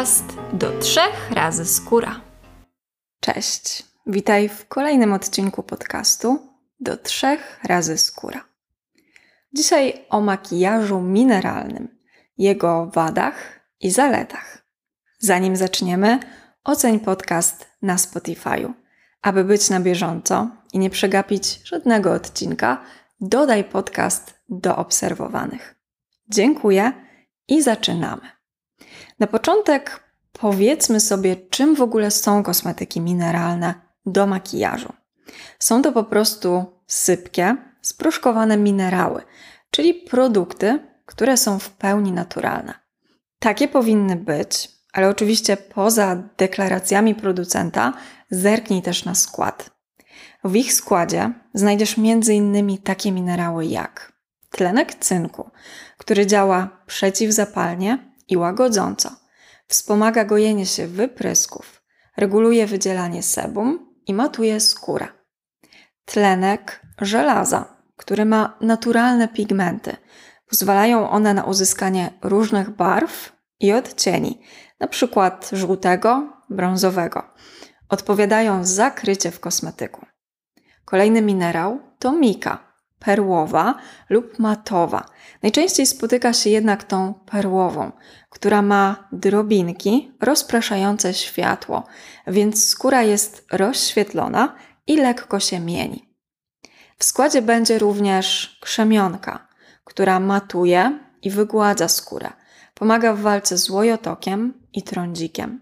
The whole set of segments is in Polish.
podcast do trzech razy skóra. Cześć, witaj w kolejnym odcinku podcastu do trzech razy skóra. Dzisiaj o makijażu mineralnym, jego wadach i zaletach. Zanim zaczniemy, oceń podcast na Spotify'u. Aby być na bieżąco i nie przegapić żadnego odcinka, dodaj podcast do obserwowanych. Dziękuję i zaczynamy. Na początek powiedzmy sobie, czym w ogóle są kosmetyki mineralne do makijażu. Są to po prostu sypkie, sproszkowane minerały, czyli produkty, które są w pełni naturalne. Takie powinny być, ale oczywiście poza deklaracjami producenta zerknij też na skład. W ich składzie znajdziesz m.in. takie minerały jak tlenek cynku, który działa przeciwzapalnie i łagodząco. Wspomaga gojenie się wyprysków, reguluje wydzielanie sebum i matuje skórę. Tlenek żelaza, który ma naturalne pigmenty. Pozwalają one na uzyskanie różnych barw i odcieni, np. żółtego, brązowego. Odpowiadają za krycie w kosmetyku. Kolejny minerał to mika, perłowa lub matowa. Najczęściej spotyka się jednak tą perłową, która ma drobinki rozpraszające światło, więc skóra jest rozświetlona i lekko się mieni. W składzie będzie również krzemionka, która matuje i wygładza skórę. Pomaga w walce z łojotokiem i trądzikiem.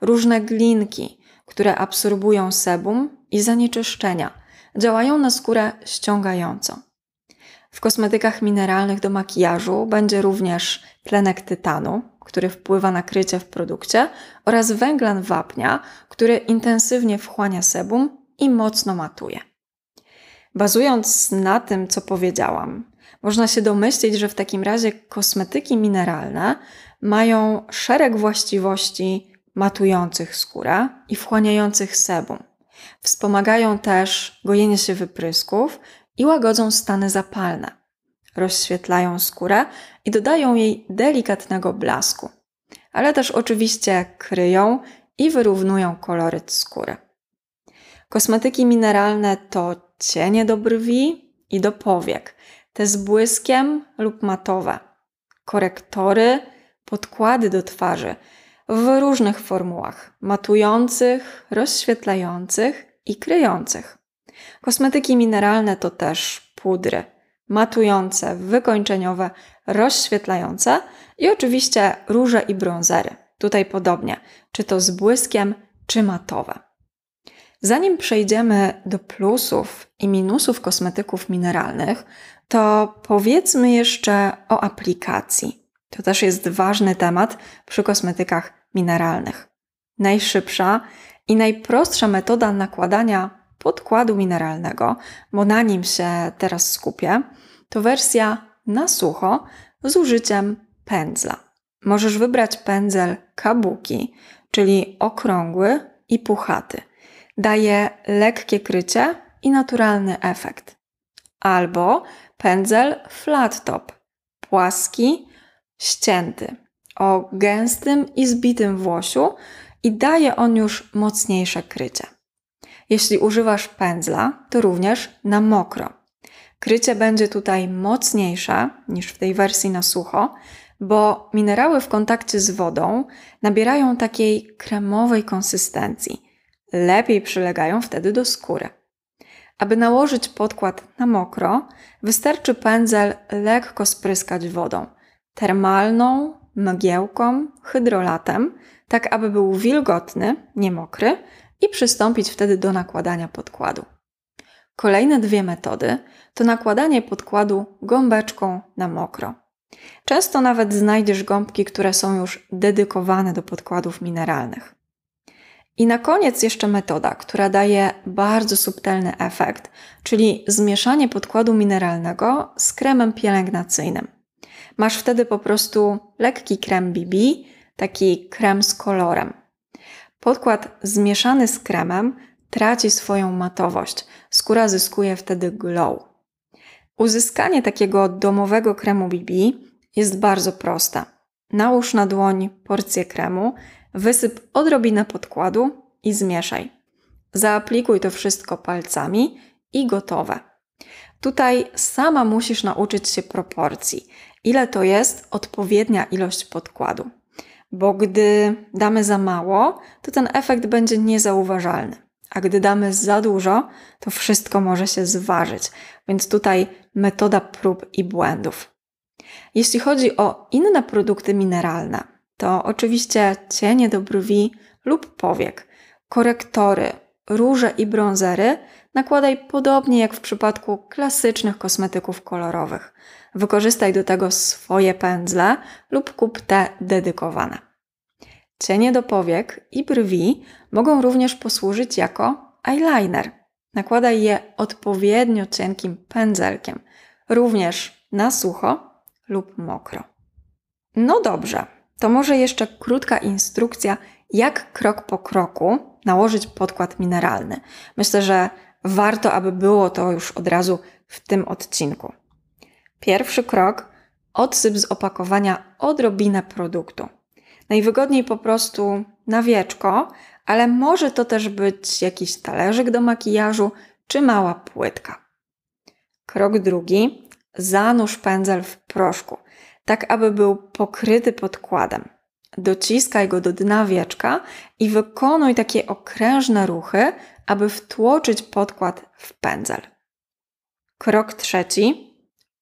Różne glinki, które absorbują sebum i zanieczyszczenia – działają na skórę ściągająco. W kosmetykach mineralnych do makijażu będzie również tlenek tytanu, który wpływa na krycie w produkcie, oraz węglan wapnia, który intensywnie wchłania sebum i mocno matuje. Bazując na tym, co powiedziałam, można się domyślić, że w takim razie kosmetyki mineralne mają szereg właściwości matujących skórę i wchłaniających sebum. Wspomagają też gojenie się wyprysków i łagodzą stany zapalne. Rozświetlają skórę i dodają jej delikatnego blasku, ale też oczywiście kryją i wyrównują koloryt skóry. Kosmetyki mineralne to cienie do brwi i do powiek, te z błyskiem lub matowe, korektory, podkłady do twarzy – w różnych formułach matujących, rozświetlających i kryjących. Kosmetyki mineralne to też pudry matujące, wykończeniowe, rozświetlające i oczywiście róże i brązery. Tutaj podobnie, czy to z błyskiem, czy matowe. Zanim przejdziemy do plusów i minusów kosmetyków mineralnych, to powiedzmy jeszcze o aplikacji. To też jest ważny temat przy kosmetykach mineralnych. Najszybsza i najprostsza metoda nakładania podkładu mineralnego, bo na nim się teraz skupię, to wersja na sucho z użyciem pędzla. Możesz wybrać pędzel kabuki, czyli okrągły i puchaty. Daje lekkie krycie i naturalny efekt. Albo pędzel flat top, płaski, ścięty, o gęstym i zbitym włosiu i daje on już mocniejsze krycie. Jeśli używasz pędzla, to również na mokro. Krycie będzie tutaj mocniejsze niż w tej wersji na sucho, bo minerały w kontakcie z wodą nabierają takiej kremowej konsystencji. Lepiej przylegają wtedy do skóry. Aby nałożyć podkład na mokro, wystarczy pędzel lekko spryskać wodą termalną, mgiełką, hydrolatem, tak aby był wilgotny, nie mokry i przystąpić wtedy do nakładania podkładu. Kolejne dwie metody to nakładanie podkładu gąbeczką na mokro. Często nawet znajdziesz gąbki, które są już dedykowane do podkładów mineralnych. I na koniec jeszcze metoda, która daje bardzo subtelny efekt, czyli zmieszanie podkładu mineralnego z kremem pielęgnacyjnym. Masz wtedy po prostu lekki krem BB, taki krem z kolorem. Podkład zmieszany z kremem traci swoją matowość. Skóra zyskuje wtedy glow. Uzyskanie takiego domowego kremu BB jest bardzo proste. nałóż na dłoń porcję kremu, wysyp odrobinę podkładu i zmieszaj. Zaaplikuj to wszystko palcami i gotowe. Tutaj sama musisz nauczyć się proporcji. Ile to jest odpowiednia ilość podkładu? Bo gdy damy za mało, to ten efekt będzie niezauważalny. A gdy damy za dużo, to wszystko może się zważyć. Więc tutaj metoda prób i błędów. Jeśli chodzi o inne produkty mineralne, to oczywiście cienie do brwi lub powiek, korektory, róże i bronzery nakładaj podobnie jak w przypadku klasycznych kosmetyków kolorowych. Wykorzystaj do tego swoje pędzle lub kup te dedykowane. Cienie do powiek i brwi mogą również posłużyć jako eyeliner. Nakładaj je odpowiednio cienkim pędzelkiem, również na sucho lub mokro. No dobrze, to może jeszcze krótka instrukcja, jak krok po kroku nałożyć podkład mineralny. Myślę, że warto, aby było to już od razu w tym odcinku. Pierwszy krok: odsyp z opakowania odrobinę produktu. Najwygodniej po prostu na wieczko, ale może to też być jakiś talerzyk do makijażu czy mała płytka. Krok drugi: zanurz pędzel w proszku, tak aby był pokryty podkładem. Dociskaj go do dna wieczka i wykonuj takie okrężne ruchy, aby wtłoczyć podkład w pędzel. Krok trzeci: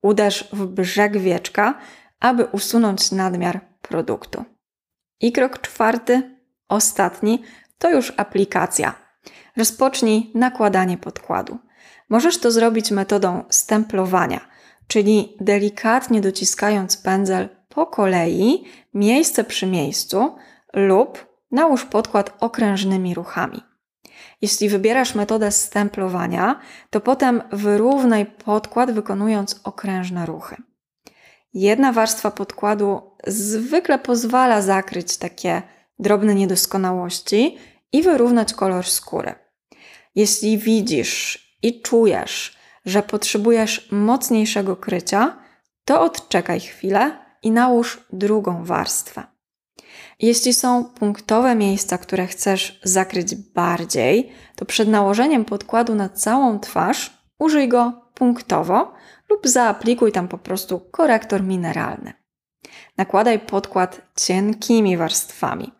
uderz w brzeg wieczka, aby usunąć nadmiar produktu. I krok czwarty, ostatni, to już aplikacja. Rozpocznij nakładanie podkładu. Możesz to zrobić metodą stemplowania, czyli delikatnie dociskając pędzel po kolei, miejsce przy miejscu, lub nałóż podkład okrężnymi ruchami. Jeśli wybierasz metodę stemplowania, to potem wyrównaj podkład wykonując okrężne ruchy. Jedna warstwa podkładu zwykle pozwala zakryć takie drobne niedoskonałości i wyrównać kolor skóry. Jeśli widzisz i czujesz, że potrzebujesz mocniejszego krycia, to odczekaj chwilę i nałóż drugą warstwę. Jeśli są punktowe miejsca, które chcesz zakryć bardziej, to przed nałożeniem podkładu na całą twarz użyj go punktowo lub zaaplikuj tam po prostu korektor mineralny. Nakładaj podkład cienkimi warstwami,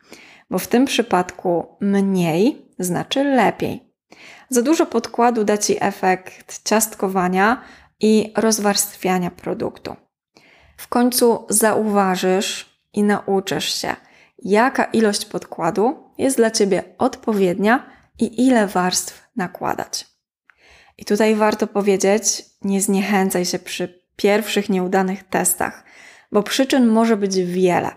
bo w tym przypadku mniej znaczy lepiej. Za dużo podkładu da ci efekt ciastkowania i rozwarstwiania produktu. W końcu zauważysz i nauczysz się, jaka ilość podkładu jest dla ciebie odpowiednia i ile warstw nakładać. I tutaj warto powiedzieć, nie zniechęcaj się przy pierwszych nieudanych testach, bo przyczyn może być wiele.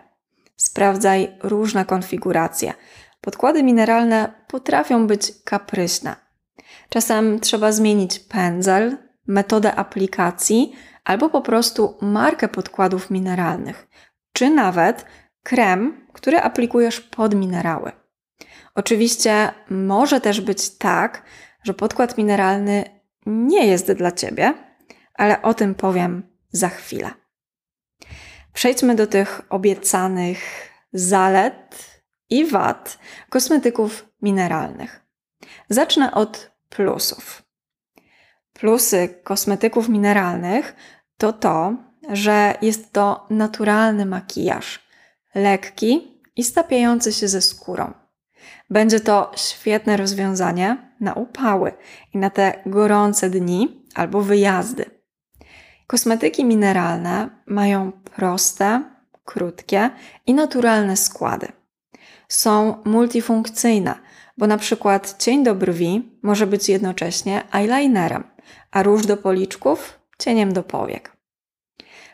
Sprawdzaj różne konfiguracje. Podkłady mineralne potrafią być kapryśne. Czasem trzeba zmienić pędzel, metodę aplikacji albo po prostu markę podkładów mineralnych, czy nawet krem, który aplikujesz pod minerały. Oczywiście może też być tak, że podkład mineralny nie jest dla Ciebie, ale o tym powiem za chwilę. Przejdźmy do tych obiecanych zalet i wad kosmetyków mineralnych. Zacznę od plusów. Plusy kosmetyków mineralnych to to, że jest to naturalny makijaż, lekki i stapiający się ze skórą. Będzie to świetne rozwiązanie na upały i na te gorące dni albo wyjazdy. Kosmetyki mineralne mają proste, krótkie i naturalne składy. Są multifunkcyjne, bo na przykład cień do brwi może być jednocześnie eyelinerem, a róż do policzków cieniem do powiek.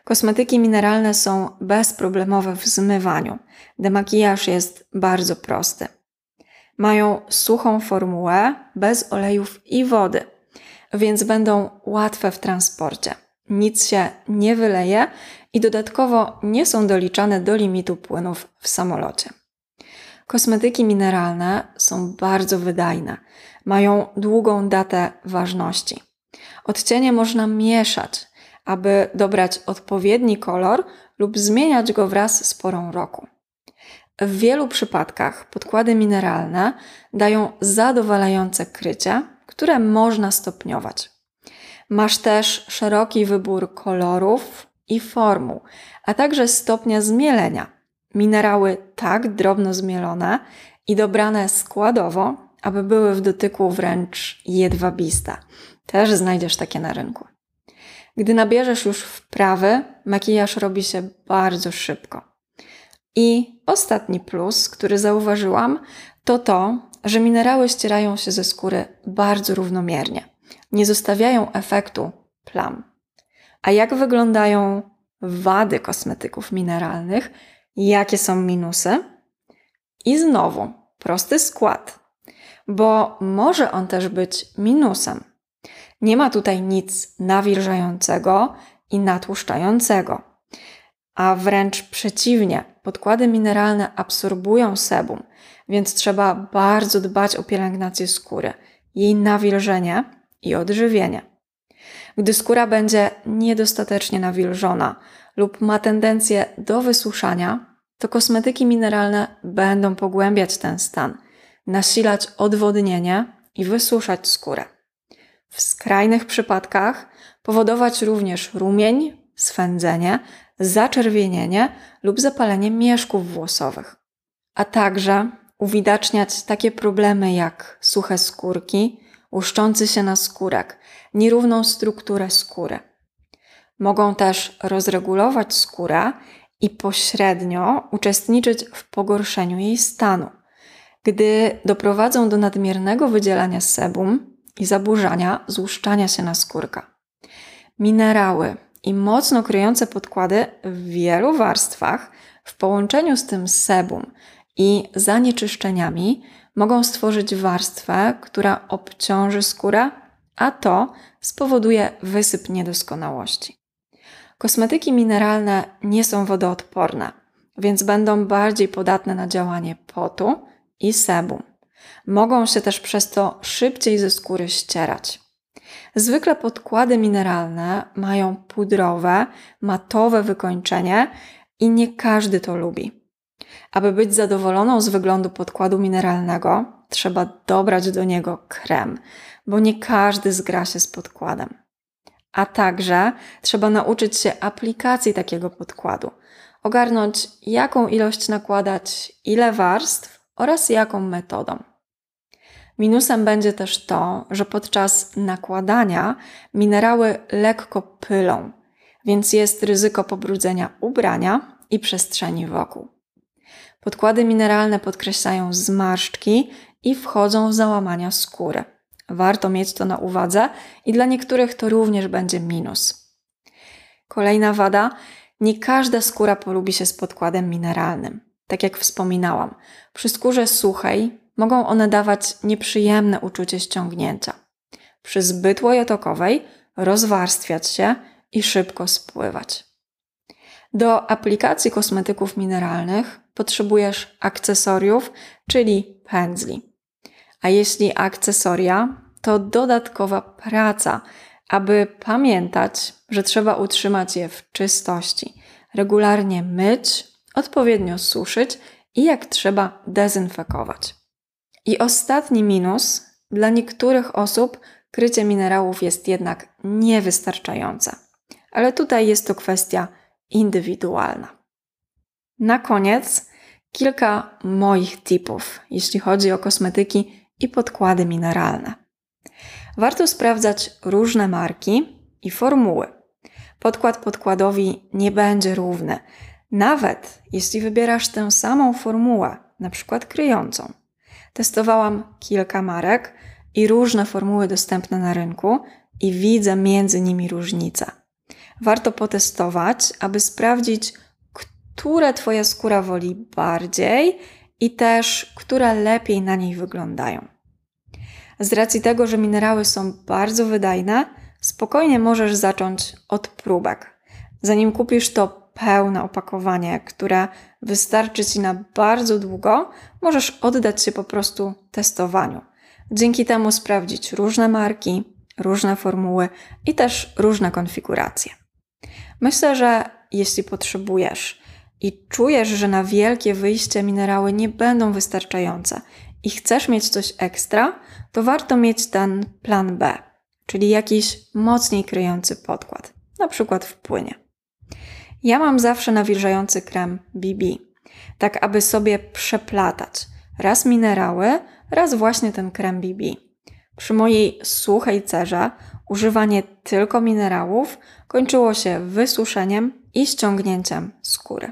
Kosmetyki mineralne są bezproblemowe w zmywaniu. Demakijaż jest bardzo prosty. Mają suchą formułę, bez olejów i wody, więc będą łatwe w transporcie. Nic się nie wyleje i dodatkowo nie są doliczane do limitu płynów w samolocie. Kosmetyki mineralne są bardzo wydajne, mają długą datę ważności. Odcienie można mieszać, aby dobrać odpowiedni kolor lub zmieniać go wraz z porą roku. W wielu przypadkach podkłady mineralne dają zadowalające krycie, które można stopniować. Masz też szeroki wybór kolorów i formuł, a także stopnia zmielenia. Minerały tak drobno zmielone i dobrane składowo, aby były w dotyku wręcz jedwabiste. Też znajdziesz takie na rynku. Gdy nabierzesz już wprawy, makijaż robi się bardzo szybko. I ostatni plus, który zauważyłam, to to, że minerały ścierają się ze skóry bardzo równomiernie. Nie zostawiają efektu plam. A jak wyglądają wady kosmetyków mineralnych? Jakie są minusy? I znowu, prosty skład, bo może on też być minusem. Nie ma tutaj nic nawilżającego i natłuszczającego, a wręcz przeciwnie, podkłady mineralne absorbują sebum, więc trzeba bardzo dbać o pielęgnację skóry, jej nawilżenie i odżywienie. Gdy skóra będzie niedostatecznie nawilżona lub ma tendencję do wysuszania, to kosmetyki mineralne będą pogłębiać ten stan, nasilać odwodnienie i wysuszać skórę. W skrajnych przypadkach powodować również rumień, swędzenie, zaczerwienienie lub zapalenie mieszków włosowych, a także uwidaczniać takie problemy jak suche skórki, łuszczący się na skórek, nierówną strukturę skóry. Mogą też rozregulować skórę i pośrednio uczestniczyć w pogorszeniu jej stanu, gdy doprowadzą do nadmiernego wydzielania sebum i zaburzania złuszczania się na skórka. Minerały i mocno kryjące podkłady w wielu warstwach w połączeniu z tym sebum i zanieczyszczeniami mogą stworzyć warstwę, która obciąży skórę, a to spowoduje wysyp niedoskonałości. Kosmetyki mineralne nie są wodoodporne, więc będą bardziej podatne na działanie potu i sebum. Mogą się też przez to szybciej ze skóry ścierać. Zwykle podkłady mineralne mają pudrowe, matowe wykończenie i nie każdy to lubi. Aby być zadowoloną z wyglądu podkładu mineralnego, trzeba dobrać do niego krem, bo nie każdy zgra się z podkładem. A także trzeba nauczyć się aplikacji takiego podkładu, ogarnąć jaką ilość nakładać, ile warstw oraz jaką metodą. Minusem będzie też to, że podczas nakładania minerały lekko pylą, więc jest ryzyko pobrudzenia ubrania i przestrzeni wokół. Podkłady mineralne podkreślają zmarszczki i wchodzą w załamania skóry. Warto mieć to na uwadze i dla niektórych to również będzie minus. Kolejna wada: nie każda skóra polubi się z podkładem mineralnym. Tak jak wspominałam, przy skórze suchej mogą one dawać nieprzyjemne uczucie ściągnięcia. Przy zbyt łojotokowej rozwarstwiać się i szybko spływać. Do aplikacji kosmetyków mineralnych potrzebujesz akcesoriów, czyli pędzli. A jeśli akcesoria, to dodatkowa praca, aby pamiętać, że trzeba utrzymać je w czystości, regularnie myć, odpowiednio suszyć i jak trzeba dezynfekować. I ostatni minus: dla niektórych osób krycie minerałów jest jednak niewystarczające, ale tutaj jest to kwestia indywidualna. Na koniec kilka moich tipów, jeśli chodzi o kosmetyki i podkłady mineralne. Warto sprawdzać różne marki i formuły. Podkład podkładowi nie będzie równy, nawet jeśli wybierasz tę samą formułę, na przykład kryjącą. Testowałam kilka marek i różne formuły dostępne na rynku i widzę między nimi różnice. Warto potestować, aby sprawdzić, które Twoja skóra woli bardziej i też które lepiej na niej wyglądają. Z racji tego, że minerały są bardzo wydajne, spokojnie możesz zacząć od próbek. Zanim kupisz to pełne opakowanie, które wystarczy Ci na bardzo długo, możesz oddać się po prostu testowaniu. Dzięki temu sprawdzić różne marki, różne formuły i też różne konfiguracje. Myślę, że jeśli potrzebujesz i czujesz, że na wielkie wyjście minerały nie będą wystarczające i chcesz mieć coś ekstra, to warto mieć ten plan B, czyli jakiś mocniej kryjący podkład, na przykład w płynie. Ja mam zawsze nawilżający krem BB, tak aby sobie przeplatać raz minerały, raz właśnie ten krem BB. Przy mojej suchej cerze używanie tylko minerałów kończyło się wysuszeniem i ściągnięciem skóry.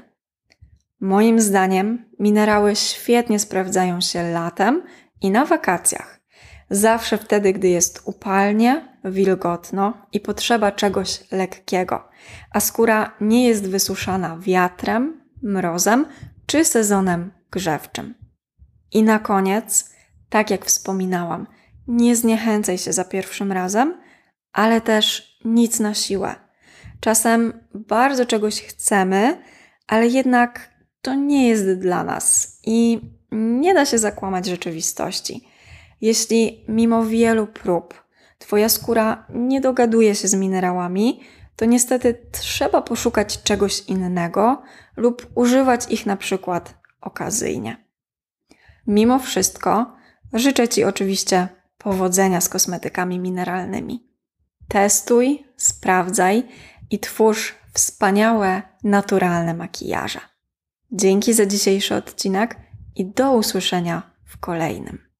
Moim zdaniem minerały świetnie sprawdzają się latem i na wakacjach. Zawsze wtedy, gdy jest upalnie, wilgotno i potrzeba czegoś lekkiego, a skóra nie jest wysuszana wiatrem, mrozem czy sezonem grzewczym. I na koniec, tak jak wspominałam, nie zniechęcaj się za pierwszym razem, ale też nic na siłę. Czasem bardzo czegoś chcemy, ale jednak to nie jest dla nas i nie da się zakłamać rzeczywistości. Jeśli mimo wielu prób Twoja skóra nie dogaduje się z minerałami, to niestety trzeba poszukać czegoś innego lub używać ich na przykład okazyjnie. Mimo wszystko życzę Ci oczywiście powodzenia z kosmetykami mineralnymi. Testuj, sprawdzaj i twórz wspaniałe, naturalne makijaże. Dzięki za dzisiejszy odcinek i do usłyszenia w kolejnym.